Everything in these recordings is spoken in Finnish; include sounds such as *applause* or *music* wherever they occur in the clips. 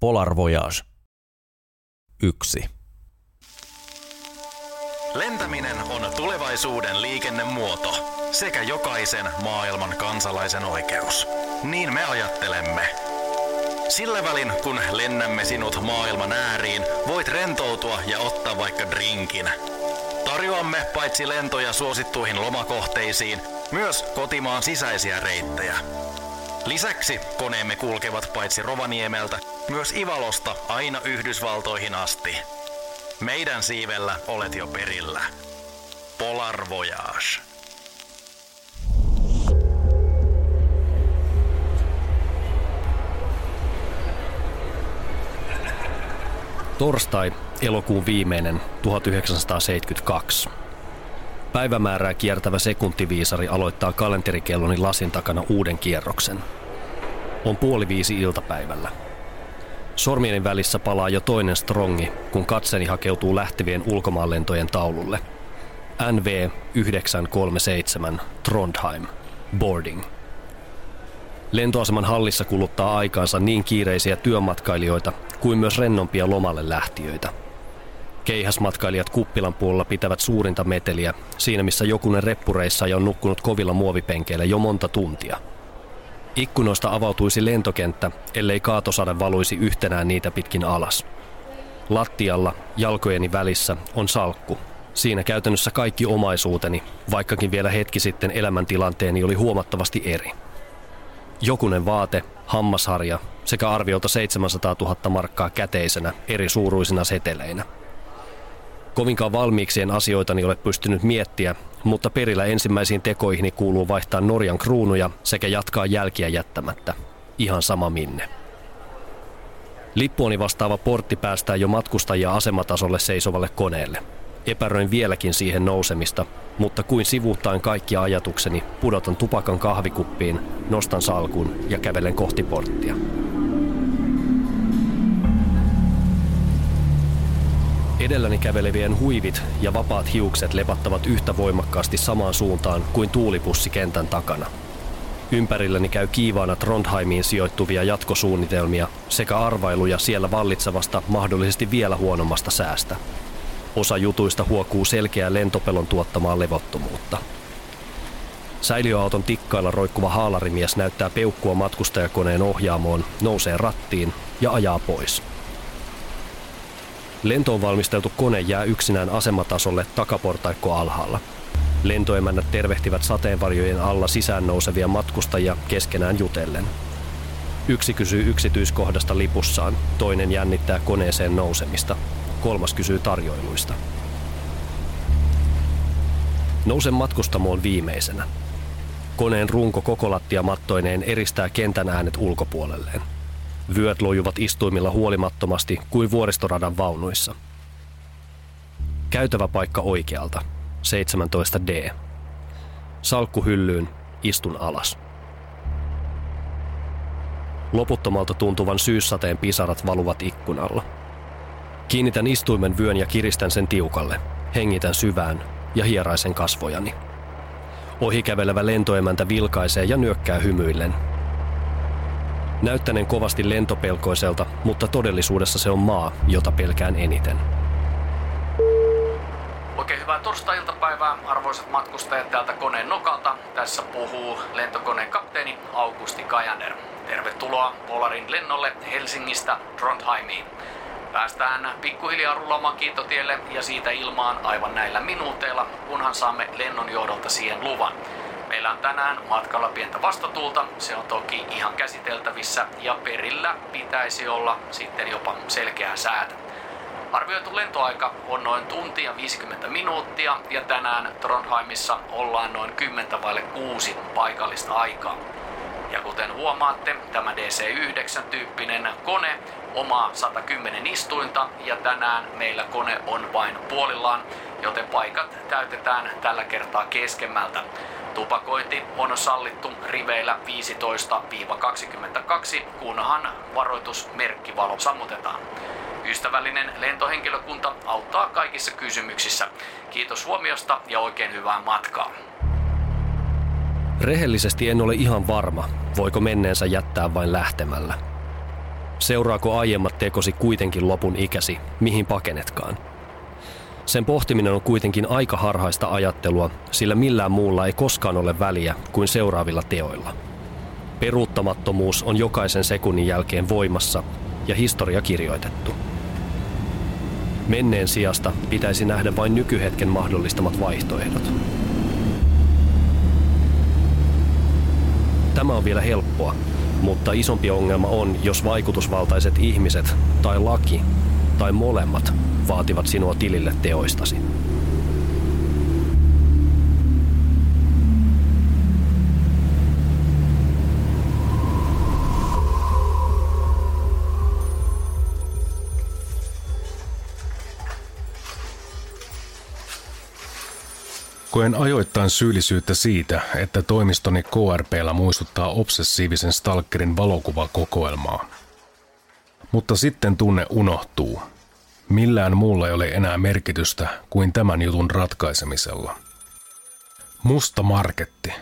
Polar Voyage 1. Lentäminen on tulevaisuuden liikennemuoto sekä jokaisen maailman kansalaisen oikeus. Niin me ajattelemme. Sillä välin, kun lennämme sinut maailman ääriin, voit rentoutua ja ottaa vaikka drinkin. Tarjoamme paitsi lentoja suosittuihin lomakohteisiin, myös kotimaan sisäisiä reittejä. Lisäksi koneemme kulkevat paitsi Rovaniemeltä, myös Ivalosta aina Yhdysvaltoihin asti. Meidän siivellä olet jo perillä. Polar Voyage. Torstai, elokuun viimeinen, 1972. Päivämäärää kiertävä sekuntiviisari aloittaa kalenterikelloni lasin takana uuden kierroksen. On puoli viisi iltapäivällä. Sormieni välissä palaa jo toinen strongi, kun katseni hakeutuu lähtevien ulkomaanlentojen taululle. NV 937 Trondheim. Boarding. Lentoaseman hallissa kuluttaa aikaansa niin kiireisiä työmatkailijoita kuin myös rennompia lomalle lähtiöitä. Keihäsmatkailijat kuppilan puolella pitävät suurinta meteliä, siinä missä jokunen reppureissa on nukkunut kovilla muovipenkeillä jo monta tuntia. Ikkunoista avautuisi lentokenttä, ellei kaatosade valuisi yhtenään niitä pitkin alas. Lattialla, jalkojeni välissä, on salkku. Siinä käytännössä kaikki omaisuuteni, vaikkakin vielä hetki sitten elämäntilanteeni oli huomattavasti eri. Jokunen vaate, hammasharja sekä arviolta 700 000 markkaa käteisenä eri suuruisina seteleinä. Kovinkaan valmiiksien asioitani ole pystynyt miettiä, mutta perillä ensimmäisiin tekoihini kuuluu vaihtaa Norjan kruunuja sekä jatkaa jälkiä jättämättä. Ihan sama minne. Lippuoni vastaava portti päästää jo matkustajia asematasolle seisovalle koneelle. Epäröin vieläkin siihen nousemista, mutta kuin sivuuttaen kaikki ajatukseni, pudotan tupakan kahvikuppiin, nostan salkun ja kävelen kohti porttia. Edelläni kävelevien huivit ja vapaat hiukset lepattavat yhtä voimakkaasti samaan suuntaan kuin tuulipussi kentän takana. Ympärilläni käy kiivaana Trondheimiin sijoittuvia jatkosuunnitelmia sekä arvailuja siellä vallitsevasta mahdollisesti vielä huonommasta säästä. Osa jutuista huokuu selkeää lentopelon tuottamaa levottomuutta. Säiliöauton tikkailla roikkuva haalarimies näyttää peukkua matkustajakoneen ohjaamoon, nousee rattiin ja ajaa pois. Lentoon valmisteltu kone jää yksinään asematasolle takaportaikko alhaalla. Lentoemännät tervehtivät sateenvarjojen alla sisään nousevia matkustajia keskenään jutellen. Yksi kysyy yksityiskohdasta lipussaan, toinen jännittää koneeseen nousemista, kolmas kysyy tarjoiluista. Nousen matkustamoon viimeisenä. Koneen runko koko lattia mattoineen eristää kentän äänet ulkopuolelleen. Vyöt lojuvat istuimilla huolimattomasti kuin vuoristoradan vaunuissa. Käytävä paikka oikealta, 17D. Salkku hyllyyn, istun alas. Loputtomalta tuntuvan syyssateen pisarat valuvat ikkunalla. Kiinnitän istuimen vyön ja kiristän sen tiukalle. Hengitän syvään ja hieraisen kasvojani. Ohikävelevä lentoemäntä vilkaisee ja nyökkää hymyillen, Näyttäneen kovasti lentopelkoiselta, mutta todellisuudessa se on maa, jota pelkään eniten. Oikein hyvää torstai-iltapäivää, arvoisat matkustajat täältä koneen nokalta. Tässä puhuu lentokoneen kapteeni Augusti Kajander. Tervetuloa Polarin lennolle Helsingistä Trondheimiin. Päästään pikkuhiljaa rullaamaan kiitotielle ja siitä ilmaan aivan näillä minuuteilla, kunhan saamme lennon johdolta siihen luvan. Meillä on tänään matkalla pientä vastatuulta, se on toki ihan käsiteltävissä ja perillä pitäisi olla sitten jopa selkeää säätä. Arvioitu lentoaika on noin tunti ja 50 minuuttia ja tänään Trondheimissa ollaan noin 10 vaille 6 paikallista aikaa. Ja kuten huomaatte, tämä DC-9-tyyppinen kone omaa 110 istuinta ja tänään meillä kone on vain puolillaan, joten paikat täytetään tällä kertaa keskemmältä. Tupakointi on sallittu riveillä 15-22, kunhan varoitusmerkkivalo sammutetaan. Ystävällinen lentohenkilökunta auttaa kaikissa kysymyksissä. Kiitos huomiosta ja oikein hyvää matkaa. Rehellisesti en ole ihan varma, voiko menneensä jättää vain lähtemällä. Seuraako aiemmat tekosi kuitenkin lopun ikäsi, mihin pakenetkaan? Sen pohtiminen on kuitenkin aika harhaista ajattelua, sillä millään muulla ei koskaan ole väliä kuin seuraavilla teoilla. Peruuttamattomuus on jokaisen sekunnin jälkeen voimassa ja historia kirjoitettu. Menneen sijasta pitäisi nähdä vain nykyhetken mahdollistamat vaihtoehdot. Tämä on vielä helppoa, mutta isompi ongelma on, jos vaikutusvaltaiset ihmiset tai laki tai molemmat vaativat sinua tilille teoistasi. Koen ajoittain syyllisyyttä siitä, että toimistoni KRPllä muistuttaa obsessiivisen stalkerin valokuvakokoelmaa. Mutta sitten tunne unohtuu. Millään muulla ei ole enää merkitystä kuin tämän jutun ratkaisemisella. Musta marketti.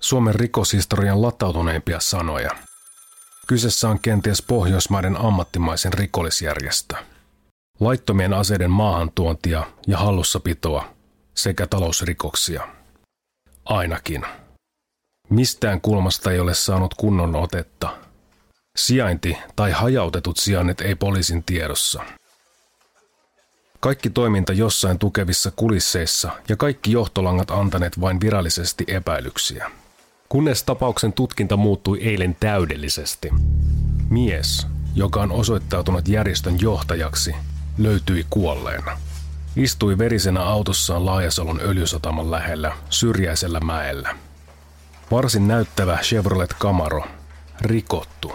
Suomen rikoshistorian latautuneimpia sanoja. Kyseessä on kenties Pohjoismaiden ammattimaisen rikollisjärjestö. Laittomien aseiden maahantuontia ja hallussapitoa sekä talousrikoksia. Ainakin. Mistään kulmasta ei ole saanut kunnon otetta. Sijainti tai hajautetut sijainnit ei poliisin tiedossa. Kaikki toiminta jossain tukevissa kulisseissa ja kaikki johtolangat antaneet vain virallisesti epäilyksiä. Kunnes tapauksen tutkinta muuttui eilen täydellisesti. Mies, joka on osoittautunut järjestön johtajaksi, löytyi kuolleena. Istui verisenä autossaan Laajasalon öljysataman lähellä, syrjäisellä mäellä. Varsin näyttävä Chevrolet Camaro, rikottu.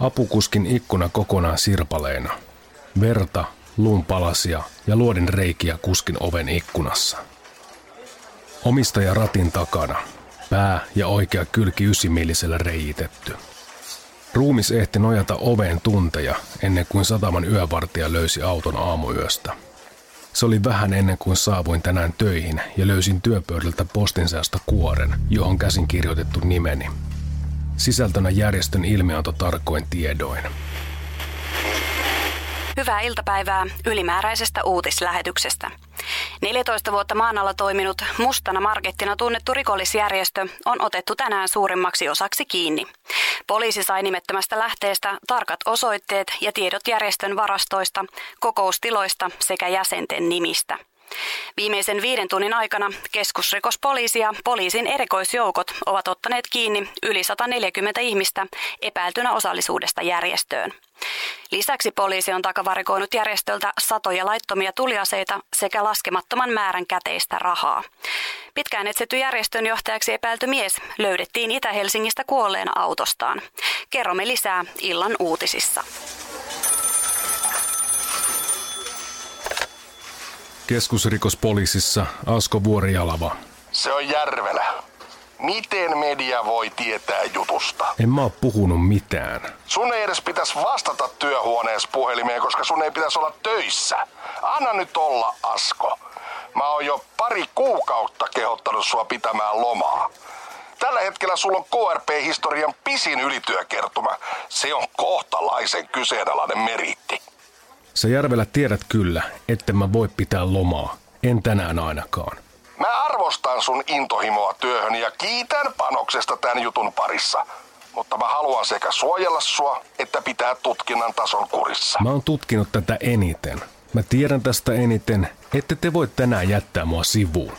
Apukuskin ikkuna kokonaan sirpaleena. Verta, luunpalasia ja luodin reikiä kuskin oven ikkunassa. Omistaja ratin takana, pää ja oikea kylki ysimillisellä reijitetty. Ruumis ehti nojata oveen tunteja ennen kuin sataman yövartija löysi auton aamuyöstä. Se oli vähän ennen kuin saavuin tänään töihin ja löysin työpöydältä postinsäästä kuoren, johon käsin kirjoitettu nimeni. Sisältönä järjestön ilmianto tarkoin tiedoin. Hyvää iltapäivää ylimääräisestä uutislähetyksestä. 14 vuotta maan alla toiminut mustana markettina tunnettu rikollisjärjestö on otettu tänään suurimmaksi osaksi kiinni. Poliisi sai nimettömästä lähteestä tarkat osoitteet ja tiedot järjestön varastoista, kokoustiloista sekä jäsenten nimistä. Viimeisen viiden tunnin aikana keskusrikospoliisi ja poliisin erikoisjoukot ovat ottaneet kiinni yli 140 ihmistä epäiltynä osallisuudesta järjestöön. Lisäksi poliisi on takavarikoinut järjestöltä satoja laittomia tuliaseita sekä laskemattoman määrän käteistä rahaa. Pitkään etsitty järjestön johtajaksi epäilty mies löydettiin Itä-Helsingistä kuolleena autostaan. Kerromme lisää illan uutisissa. Keskusrikospoliisissa Asko Vuorijalava. Se on Järvelä. Miten media voi tietää jutusta? En mä oo puhunut mitään. Sun ei edes pitäisi vastata työhuoneessa puhelimeen, koska sun ei pitäisi olla töissä. Anna nyt olla, Asko. Mä oon jo pari kuukautta kehottanut sua pitämään lomaa. Tällä hetkellä sulla on KRP-historian pisin ylityökertuma. Se on kohtalaisen kyseenalainen meritti. Sä Järvelä tiedät kyllä, että mä voi pitää lomaa. En tänään ainakaan. Mä arvostan sun intohimoa työhön ja kiitän panoksesta tämän jutun parissa. Mutta mä haluan sekä suojella sua, että pitää tutkinnan tason kurissa. Mä oon tutkinut tätä eniten. Mä tiedän tästä eniten, että te voi tänään jättää mua sivuun.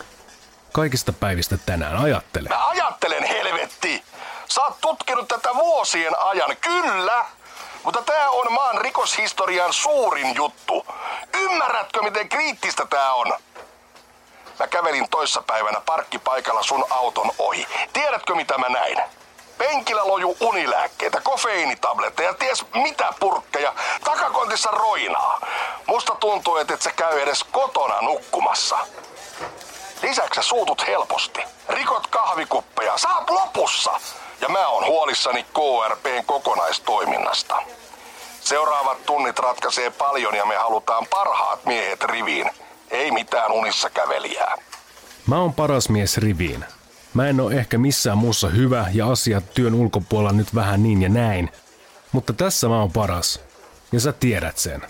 Kaikista päivistä tänään ajattele. Mä ajattelen helvetti! Sä oot tutkinut tätä vuosien ajan, kyllä! Mutta tää on maan rikoshistorian suurin juttu. Ymmärrätkö, miten kriittistä tää on? Mä kävelin toissapäivänä parkkipaikalla sun auton ohi. Tiedätkö mitä mä näin? Penkillä loju unilääkkeitä, kofeiinitabletteja ja ties mitä purkkeja. Takakontissa roinaa. Musta tuntuu, että et sä käy edes kotona nukkumassa. Lisäksi sä suutut helposti. Rikot kahvikuppeja. Saat lopussa. Ja mä oon huolissani KRPn kokonaistoiminnasta. Seuraavat tunnit ratkaisee paljon ja me halutaan parhaat miehet riviin. Ei mitään unissa kävelijää. Mä oon paras mies riviin. Mä en oo ehkä missään muussa hyvä ja asiat työn ulkopuolella nyt vähän niin ja näin. Mutta tässä mä oon paras. Ja sä tiedät sen.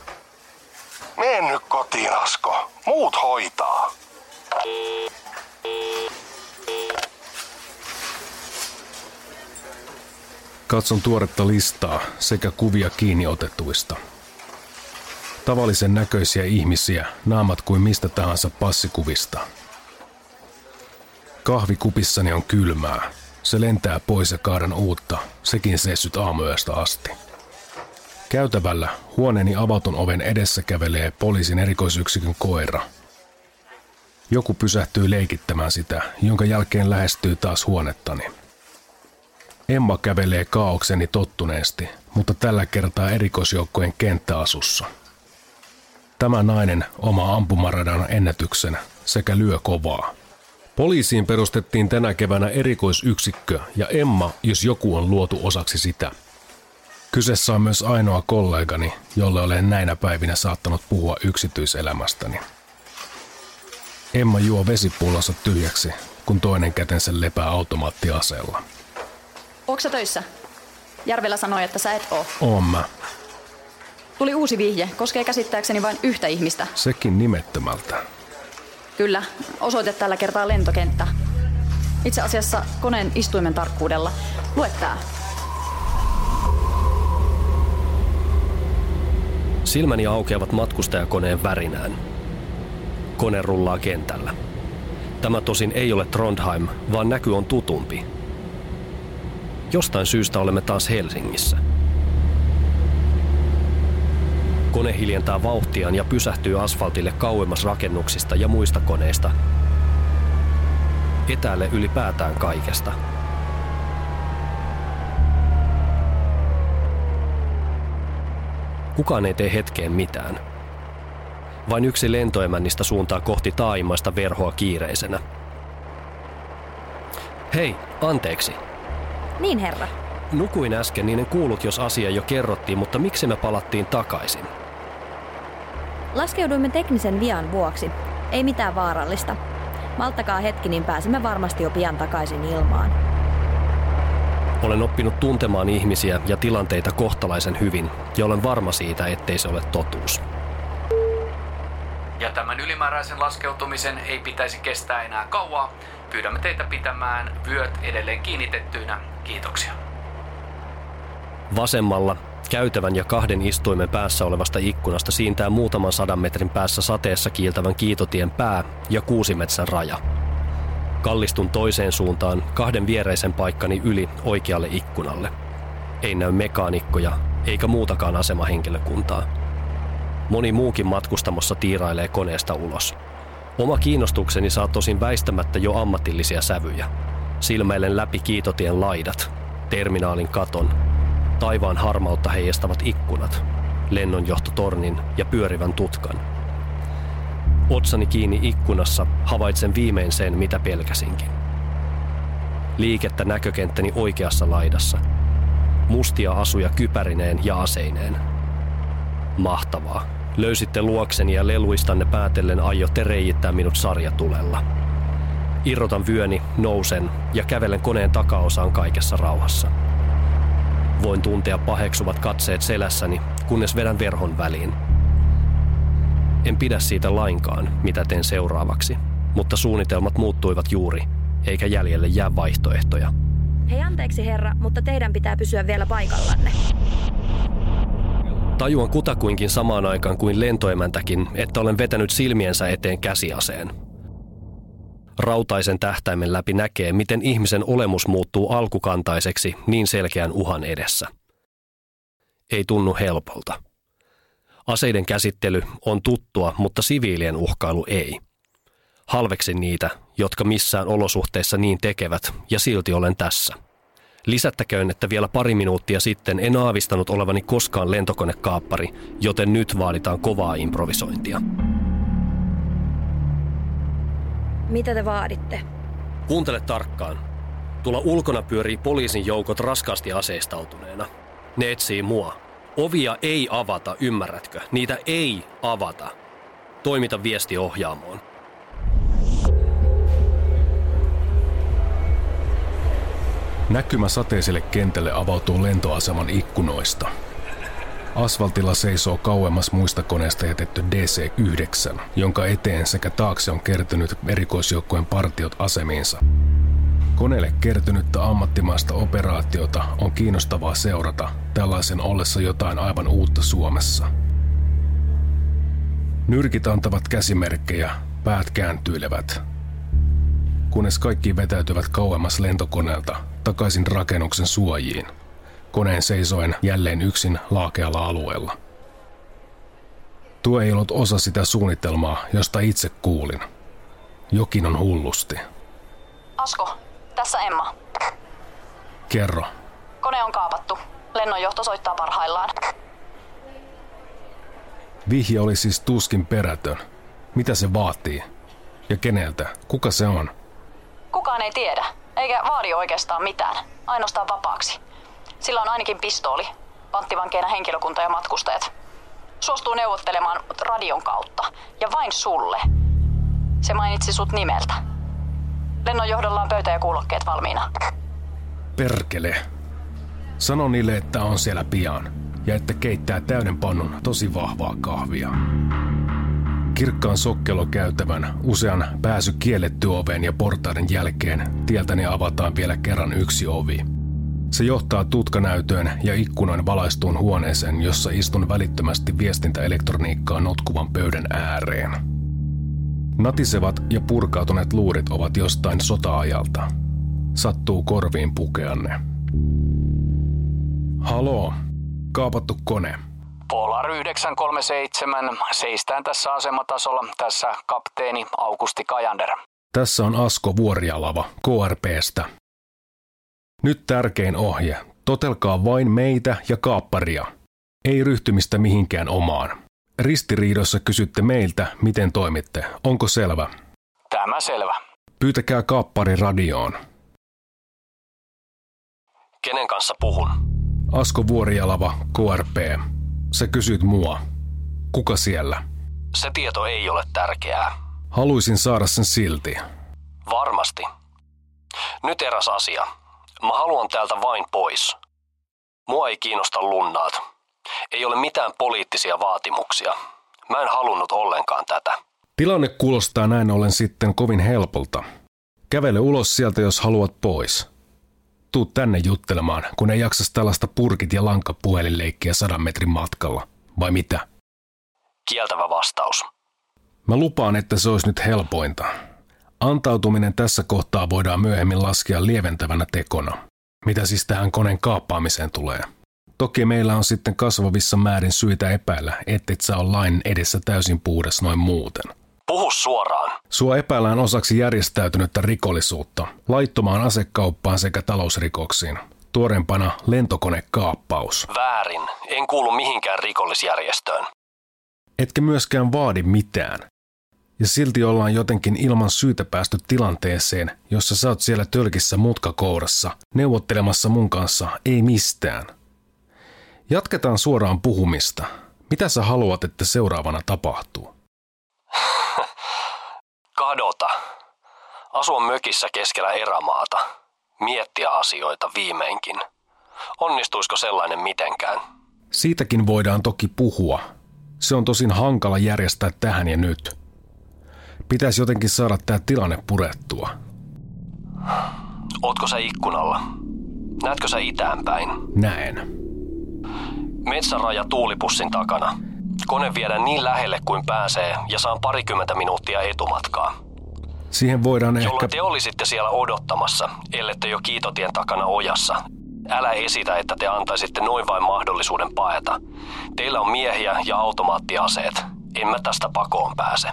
Mene nyt kotiin, Asko. Muut hoitaa. Katson tuoretta listaa sekä kuvia kiinni otetuista. Tavallisen näköisiä ihmisiä, naamat kuin mistä tahansa passikuvista. Kahvikupissani on kylmää. Se lentää pois ja kaadan uutta, sekin seissyt aamuyöstä asti. Käytävällä huoneeni avatun oven edessä kävelee poliisin erikoisyksikön koira. Joku pysähtyy leikittämään sitä, jonka jälkeen lähestyy taas huonettani. Emma kävelee kaaukseni tottuneesti, mutta tällä kertaa erikoisjoukkojen kenttäasussa. Tämä nainen omaa ampumaradan ennätyksen sekä lyö kovaa. Poliisiin perustettiin tänä keväänä erikoisyksikkö ja Emma, jos joku on luotu osaksi sitä. Kyseessä on myös ainoa kollegani, jolle olen näinä päivinä saattanut puhua yksityiselämästäni. Emma juo vesipullonsa tyhjäksi, kun toinen kätensä lepää automaattiaseella. Onko töissä? Järvellä sanoi, että sä et oo. Oon mä. Tuli uusi vihje, koskee käsittääkseni vain yhtä ihmistä. Sekin nimettömältä. Kyllä, osoite tällä kertaa lentokenttä. Itse asiassa koneen istuimen tarkkuudella. Lue tää. Silmäni aukeavat matkustajakoneen värinään. Kone rullaa kentällä. Tämä tosin ei ole Trondheim, vaan näky on tutumpi. Jostain syystä olemme taas Helsingissä. Kone hiljentää vauhtiaan ja pysähtyy asfaltille kauemmas rakennuksista ja muista koneista. Etäälle ylipäätään kaikesta. Kukaan ei tee hetkeen mitään. Vain yksi lentoemännistä suuntaa kohti taaimmaista verhoa kiireisenä. Hei, anteeksi. Niin herra. Nukuin äsken, niin en kuullut, jos asia jo kerrottiin, mutta miksi me palattiin takaisin? Laskeuduimme teknisen vian vuoksi. Ei mitään vaarallista. Malttakaa hetki, niin pääsemme varmasti jo pian takaisin ilmaan. Olen oppinut tuntemaan ihmisiä ja tilanteita kohtalaisen hyvin, ja olen varma siitä, ettei se ole totuus. Ja tämän ylimääräisen laskeutumisen ei pitäisi kestää enää kauaa. Pyydämme teitä pitämään vyöt edelleen kiinnitettyinä. Kiitoksia. Vasemmalla käytävän ja kahden istuimen päässä olevasta ikkunasta siintää muutaman sadan metrin päässä sateessa kiiltävän kiitotien pää ja kuusimetsän raja. Kallistun toiseen suuntaan kahden viereisen paikkani yli oikealle ikkunalle. Ei näy mekaanikkoja eikä muutakaan asemahenkilökuntaa. Moni muukin matkustamossa tiirailee koneesta ulos. Oma kiinnostukseni saa tosin väistämättä jo ammatillisia sävyjä. Silmäilen läpi kiitotien laidat, terminaalin katon, taivaan harmautta heijastavat ikkunat, lennonjohtotornin ja pyörivän tutkan. Otsani kiinni ikkunassa havaitsen viimein sen, mitä pelkäsinkin. Liikettä näkökenttäni oikeassa laidassa. Mustia asuja kypärineen ja aseineen. Mahtavaa. Löysitte luokseni ja leluistanne päätellen aiotte reijittää minut sarjatulella. Irrotan vyöni, nousen ja kävelen koneen takaosaan kaikessa rauhassa. Voin tuntea paheksuvat katseet selässäni, kunnes vedän verhon väliin. En pidä siitä lainkaan, mitä teen seuraavaksi, mutta suunnitelmat muuttuivat juuri, eikä jäljelle jää vaihtoehtoja. Hei anteeksi herra, mutta teidän pitää pysyä vielä paikallanne. Tajuan kutakuinkin samaan aikaan kuin lentoemäntäkin, että olen vetänyt silmiensä eteen käsiaseen. Rautaisen tähtäimen läpi näkee, miten ihmisen olemus muuttuu alkukantaiseksi niin selkeän uhan edessä. Ei tunnu helpolta. Aseiden käsittely on tuttua, mutta siviilien uhkailu ei. Halveksin niitä, jotka missään olosuhteissa niin tekevät, ja silti olen tässä. Lisättäköön, että vielä pari minuuttia sitten en aavistanut olevani koskaan lentokonekaappari, joten nyt vaaditaan kovaa improvisointia. Mitä te vaaditte? Kuuntele tarkkaan. Tuolla ulkona pyörii poliisin joukot raskaasti aseistautuneena. Ne etsii mua. Ovia ei avata, ymmärrätkö? Niitä ei avata. Toimita viesti ohjaamoon. Näkymä sateiselle kentälle avautuu lentoaseman ikkunoista. Asfaltilla seisoo kauemmas muista koneista jätetty DC-9, jonka eteen sekä taakse on kertynyt erikoisjoukkojen partiot asemiinsa. Koneelle kertynyttä ammattimaista operaatiota on kiinnostavaa seurata tällaisen ollessa jotain aivan uutta Suomessa. Nyrkit antavat käsimerkkejä, päät kääntyilevät. Kunnes kaikki vetäytyvät kauemmas lentokoneelta takaisin rakennuksen suojiin, koneen seisoen jälleen yksin laakealla alueella. Tuo ei ollut osa sitä suunnitelmaa, josta itse kuulin. Jokin on hullusti. Asko, tässä Emma. Kerro. Kone on kaapattu. Lennonjohto soittaa parhaillaan. Vihje oli siis tuskin perätön. Mitä se vaatii? Ja keneltä? Kuka se on? Kukaan ei tiedä, eikä vaadi oikeastaan mitään. Ainoastaan vapaaksi. Sillä on ainakin pistooli, panttivankeina henkilökunta ja matkustajat. Suostuu neuvottelemaan radion kautta, ja vain sulle. Se mainitsi sut nimeltä. Lennonjohdolla on pöytä ja kuulokkeet valmiina. Perkele. Sano niille, että on siellä pian ja että keittää täyden pannun tosi vahvaa kahvia. Kirkkaan sokkelokäytävän usean pääsy kielletty oveen ja portaiden jälkeen tieltäni avataan vielä kerran yksi ovi. Se johtaa tutkanäytöön ja ikkunoin valaistuun huoneeseen, jossa istun välittömästi viestintäelektroniikkaa notkuvan pöydän ääreen. Natisevat ja purkautuneet luurit ovat jostain sota-ajalta. Sattuu korviin pukeanne. Haloo, kaapattu kone. Polar 937, seistään tässä asematasolla, tässä kapteeni Augusti Kajander. Tässä on Asko Vuorialava KRPstä. Nyt tärkein ohje. Totelkaa vain meitä ja kaapparia. Ei ryhtymistä mihinkään omaan. Ristiriidossa kysytte meiltä, miten toimitte. Onko selvä? Tämä selvä. Pyytäkää kaappari radioon. Kenen kanssa puhun? Asko Vuorialava, KRP. Sä kysyt mua. Kuka siellä? Se tieto ei ole tärkeää. Haluaisin saada sen silti. Varmasti. Nyt eräs asia. Mä haluan täältä vain pois. Mua ei kiinnosta lunnaat. Ei ole mitään poliittisia vaatimuksia. Mä en halunnut ollenkaan tätä. Tilanne kuulostaa näin ollen sitten kovin helpolta. Kävele ulos sieltä, jos haluat pois. Tuu tänne juttelemaan, kun ei jaksas tällaista purkit ja lankapuhelinleikkiä sadan metrin matkalla. Vai mitä? Kieltävä vastaus. Mä lupaan, että se olisi nyt helpointa. Antautuminen tässä kohtaa voidaan myöhemmin laskea lieventävänä tekona. Mitä siis tähän koneen kaappaamiseen tulee? Toki meillä on sitten kasvavissa määrin syitä epäillä, ettet sä ole lain edessä täysin puhdas noin muuten. Puhu suoraan. Sua epäillään osaksi järjestäytynyttä rikollisuutta, laittomaan asekauppaan sekä talousrikoksiin. Tuorempana lentokonekaappaus. Väärin. En kuulu mihinkään rikollisjärjestöön. Etkä myöskään vaadi mitään. Ja silti ollaan jotenkin ilman syytä päästy tilanteeseen, jossa sä oot siellä tölkissä mutkakourassa, neuvottelemassa mun kanssa ei mistään. Jatketaan suoraan puhumista. Mitä sä haluat, että seuraavana tapahtuu? *laughs* Kadota. Asua mökissä keskellä erämaata. Miettiä asioita viimeinkin. Onnistuisiko sellainen mitenkään? Siitäkin voidaan toki puhua. Se on tosin hankala järjestää tähän ja nyt. Pitäisi jotenkin saada tämä tilanne purettua. Ootko sä ikkunalla? Näetkö sä itään päin? Näen. Metsäraja tuulipussin takana. Kone viedään niin lähelle kuin pääsee ja saan parikymmentä minuuttia etumatkaa. Siihen voidaan Jolloin ehkä... te olisitte siellä odottamassa, ellette jo kiitotien takana ojassa. Älä esitä, että te antaisitte noin vain mahdollisuuden paeta. Teillä on miehiä ja automaattiaseet. En mä tästä pakoon pääse.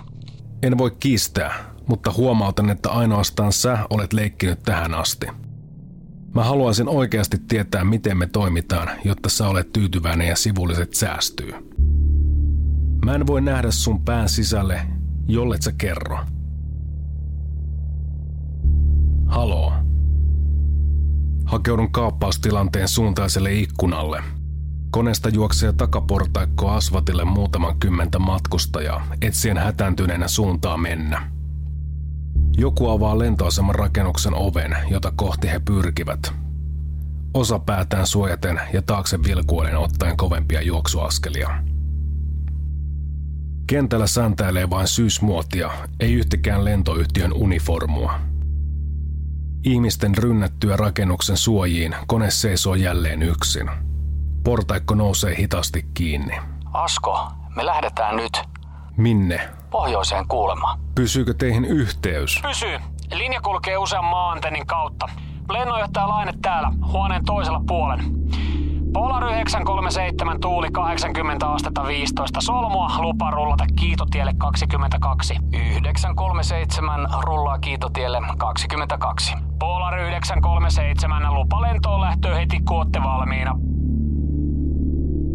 En voi kiistää, mutta huomautan, että ainoastaan sä olet leikkinyt tähän asti. Mä haluaisin oikeasti tietää, miten me toimitaan, jotta sä olet tyytyväinen ja sivulliset säästyy. Mä en voi nähdä sun pään sisälle, jollet sä kerro. Haloo. Hakeudun kaappaustilanteen suuntaiselle ikkunalle. Koneesta juoksee takaportaikko asfaltille muutaman kymmentä matkustajaa, etsien hätääntyneenä suuntaa mennä. Joku avaa lentoaseman rakennuksen oven, jota kohti he pyrkivät. osa päätään suojaten ja taakse vilkuolen ottaen kovempia juoksuaskelia. Kentällä säntäilee vain syysmuotia, ei yhtäkään lentoyhtiön uniformua. Ihmisten rynnättyä rakennuksen suojiin kone seisoo jälleen yksin. Portaikko nousee hitaasti kiinni. Asko, me lähdetään nyt. Minne? Pohjoiseen kuulemaan. Pysyykö teihin yhteys? Pysyy. Linja kulkee usean maantennin kautta. Lennonjohtaja Laine täällä, huoneen toisella puolen. Polar 937 tuuli 80 astetta 15 solmua, lupa rullata kiitotielle 22. 937 rullaa kiitotielle 22. Polar 937 lupa lentoon lähtöön heti kuotte valmiina.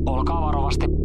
Olkaa varovasti.